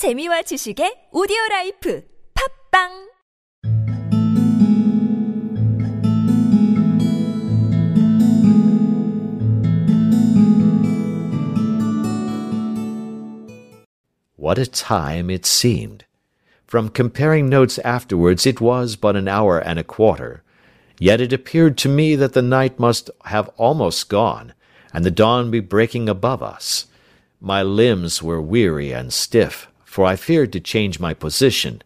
재미와 지식의 오디오 라이프 팝빵 What a time it seemed! From comparing notes afterwards it was but an hour and a quarter, yet it appeared to me that the night must have almost gone, and the dawn be breaking above us. My limbs were weary and stiff, for I feared to change my position,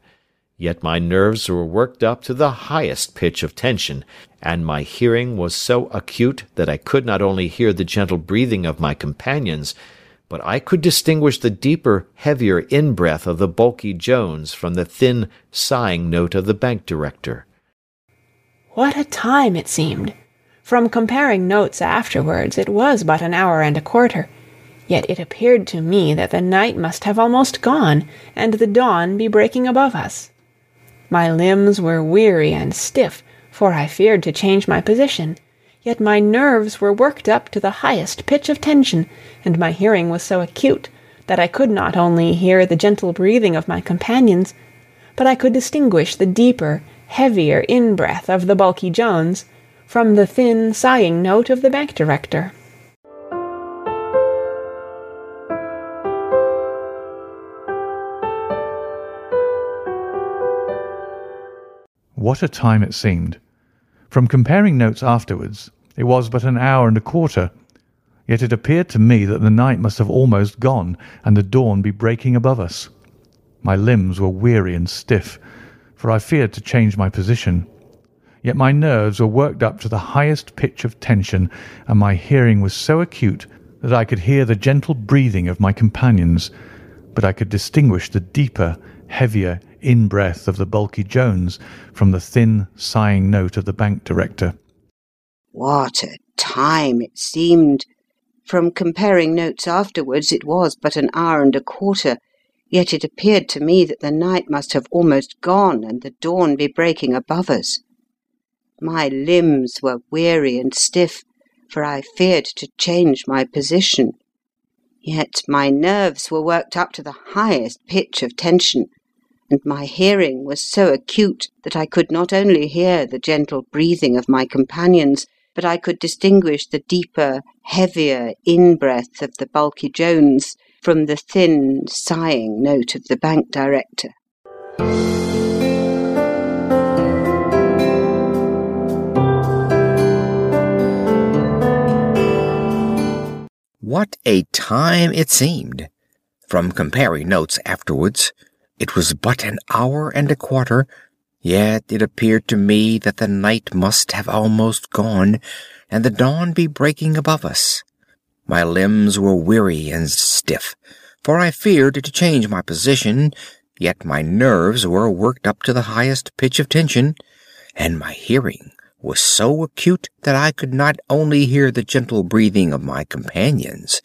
yet my nerves were worked up to the highest pitch of tension, and my hearing was so acute that I could not only hear the gentle breathing of my companions, but I could distinguish the deeper, heavier in breath of the bulky Jones from the thin, sighing note of the bank director. What a time it seemed! From comparing notes afterwards, it was but an hour and a quarter, yet it appeared to me that the night must have almost gone, and the dawn be breaking above us. My limbs were weary and stiff, for I feared to change my position yet my nerves were worked up to the highest pitch of tension, and my hearing was so acute that I could not only hear the gentle breathing of my companions, but I could distinguish the deeper, heavier in breath of the bulky Jones from the thin, sighing note of the bank director. What a time it seemed! From comparing notes afterwards, it was but an hour and a quarter, yet it appeared to me that the night must have almost gone and the dawn be breaking above us. My limbs were weary and stiff, for I feared to change my position. Yet my nerves were worked up to the highest pitch of tension, and my hearing was so acute that I could hear the gentle breathing of my companions, but I could distinguish the deeper, heavier in breath of the bulky Jones from the thin, sighing note of the bank director. What a time it seemed! From comparing notes afterwards, it was but an hour and a quarter, yet it appeared to me that the night must have almost gone and the dawn be breaking above us. My limbs were weary and stiff, for I feared to change my position. Yet my nerves were worked up to the highest pitch of tension, and my hearing was so acute that I could not only hear the gentle breathing of my companions, but I could distinguish the deeper, heavier in breath of the bulky Jones from the thin, sighing note of the bank director. What a time it seemed! From comparing notes afterwards, it was but an hour and a quarter, yet it appeared to me that the night must have almost gone, and the dawn be breaking above us. My limbs were weary and stiff, for I feared to change my position, yet my nerves were worked up to the highest pitch of tension, and my hearing was so acute that I could not only hear the gentle breathing of my companions,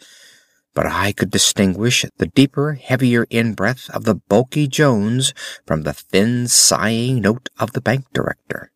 but I could distinguish the deeper, heavier in breath of the bulky Jones from the thin, sighing note of the bank director.